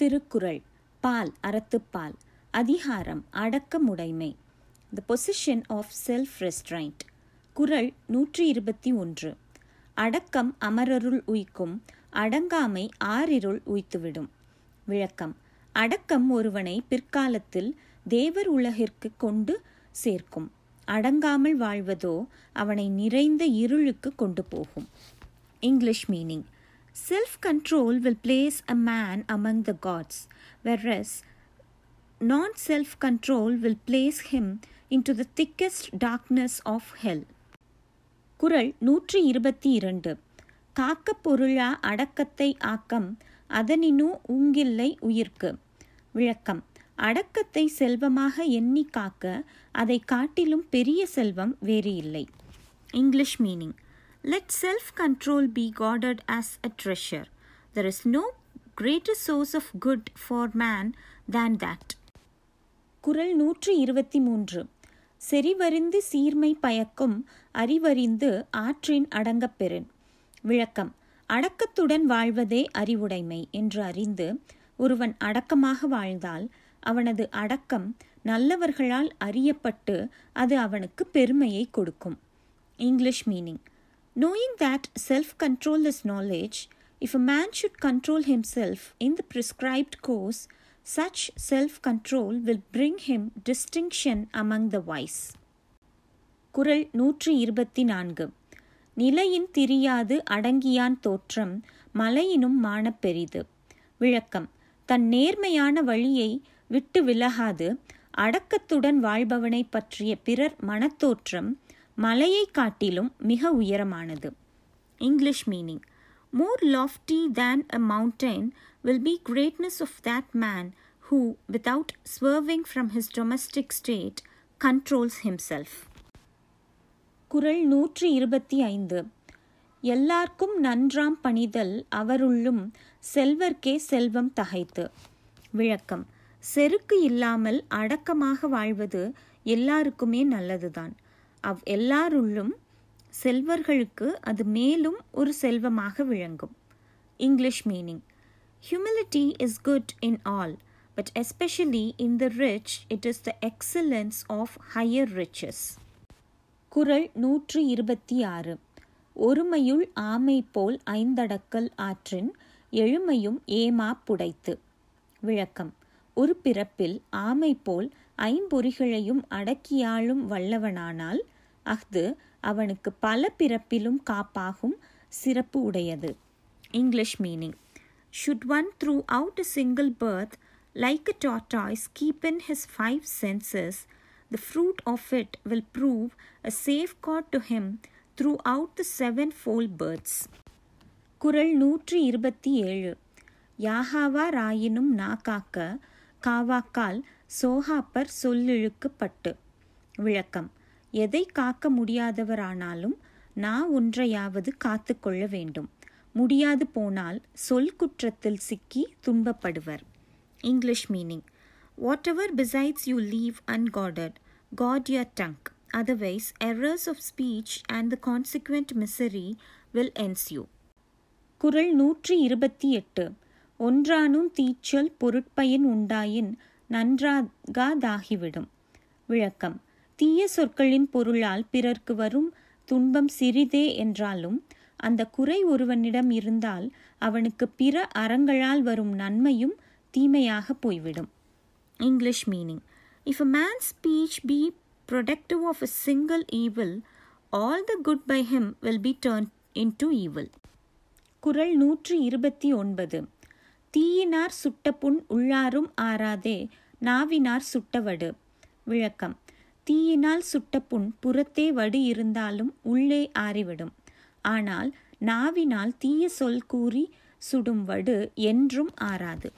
திருக்குறள் பால் அறத்துப்பால் அதிகாரம் அடக்கமுடைமை. The position of self restraint Kural நூற்றி இருபத்தி ஒன்று. அடக்கம் அமரருள் உய்க்கும் அடங்காமை ஆறிருள் உய்த்துவிடும். விளக்கம். அடக்கம் ஒருவனை பிற்காலத்தில் தேவர் உலகிற்கு கொண்டு சேர்க்கும். அடங்காமல் வாழ்வதோ அவனை நிறைந்த இருளுக்கு கொண்டு போகும். English meaning self control will place a man among the gods, whereas non self control will place him into the the darkness of of hell நூற்றி இருபத்தி இரண்டு. காக்க பொருளா அடக்கத்தை ஆக்கம் அதனினு உங்கில்லை உயிர்க்கு. விளக்கம். அடக்கத்தை செல்வமாக எண்ணி காக்க அதை காட்டிலும் பெரிய செல்வம் வேறு இல்லை. English meaning. Let self control be guarded as a treasure. There is no greater source of good for man than that Kural நூற்றி இருபத்தி மூன்று. செறிவறிந்து சீர்மை பயக்கும் அறிவறிந்து ஆற்றின் அடங்கப்பெறின் விளக்கம். அடக்கத்துடன் வாழ்வதே அறிவுடைமை என்று அறிந்து ஒருவன் அடக்கமாக வாழ்ந்தால் அவனது அடக்கம் நல்லவர்களால் அறியப்பட்டு அது அவனுக்கு பெருமையை கொடுக்கும். English meaning. Knowing that self control is knowledge if a man should control himself in the prescribed course such self-control will bring him distinction among the wise. குரல் நூற்றி இருபத்தி நான்கு. நிலையின் திரியாது அடங்கியான் தோற்றம் மலையினும் மானப்பெரிது விளக்கம். தன் நேர்மையான வழியை விட்டு விலகாது அடக்கத்துடன் வாழ்பவனை பற்றிய பிறர் மனத்தோற்றம் மலையை காட்டிலும் மிக உயரமானது. English meaning more lofty than a mountain will be greatness of that man who without swerving from his domestic state controls himself Kural நூற்றி இருபத்தி ஐந்து எல்லார்க்கும் நன்றாம் பணிதல் அவருள்ளும் செல்வர்க்கே செல்வம் தகைத்து. விளக்கம். செருக்கு இல்லாமல் அடக்கமாக வாழ்வது எல்லாருக்குமே நல்லதுதான். அவ் எல்லாருள்ளும் செல்வர்களுக்கு அது மேலும் ஒரு செல்வமாக விளங்கும். English meaning humility is good in all but especially in the rich it is the excellence of higher riches Kural நூற்றி இருபத்தி ஆறு ஒருமையுள் ஆமை போல் ஐந்தடக்கல் ஆற்றின் எழுமையும் ஏமா புடைத்து. விளக்கம். ஒரு பிறப்பில் ஆமை போல் ஐம்பொறிகளையும் அடக்கியாளும் வல்லவனானால் அஃது அவனுக்கு பல பிறப்பிலும் காப்பாகும் சிறப்பு உடையது English meaning should one throughout a single birth, like a tortoise, keep in his five senses, the fruit of it will prove a safeguard to him throughout the sevenfold births. குரல் நூற்றி இருபத்தி ஏழு யாகாவா ராயினும் நா காக்க காவாக்கால் சோஹாப்பர் சொல்லிழுக்கப்பட்டு. விளக்கம். எதை காக்க முடியாதவரானாலும் நா ஒன்றையாவது காத்து கொள்ள வேண்டும். முடியாது போனால் சொல் குற்றத்தில் சிக்கி துன்பப்படுவர். English meaning. Whatever besides you leave unguarded guard your tongue otherwise errors of speech and the consequent misery will ensue Kural நூற்றி இருபத்தி எட்டு. ஒன்றானும் தீச்சொல் பொருட்பயன் உண்டாயின் நன்றாகாதாகிவிடும் விளக்கம். தீய சொற்களின் பொருளால் பிறர்க்கு வரும் துன்பம் சிறிதே என்றாலும் அந்த குறை ஒருவனிடம் இருந்தால் அவனுக்கு பிற அறங்களால் வரும் நன்மையும் தீமையாக போய்விடும். English meaning. If a man speech be productive of a single evil all the good by him will be turn into evil Kural நூற்றி இருபத்தி ஒன்பது. தீயினார் சுட்ட புண் உள்ளாரும் ஆறாதே நாவினார் சுட்டவடு. விளக்கம். தீயினால் சுட்ட புண் புறத்தே வடு இருந்தாலும் உள்ளே ஆறிவிடும். ஆனால் நாவினால் தீய சொல் கூறி சுடும் வடு என்றும் ஆறாது.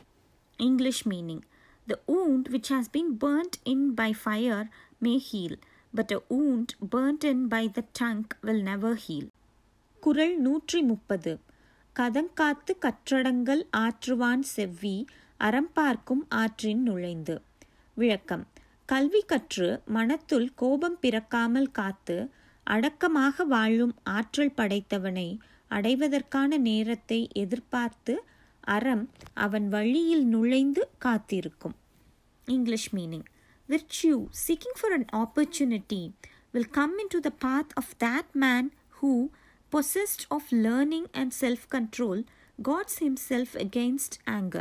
English meaning the wound which has been burnt in by fire may heal but a wound burnt in by the tongue will never heal Kural நூற்றி முப்பது. கதங்காத்து கற்றடங்கள் ஆற்றுவான் செவ்வி அறம்பார்க்கும் ஆற்றின் நுழைந்து. விளக்கம். கல்வி கற்று மனத்துள் கோபம் பிறக்காமல் காத்து அடக்கமாக வாழும் ஆற்றல் படைத்தவனை அடைவதற்கான நேரத்தை எதிர்பார்த்து அறம் அவன் வழியில் நுழைந்து காத்திருக்கும். English meaning. Virtue seeking for an opportunity will come into the path of that man who Possessed of learning and self control, guards himself against anger.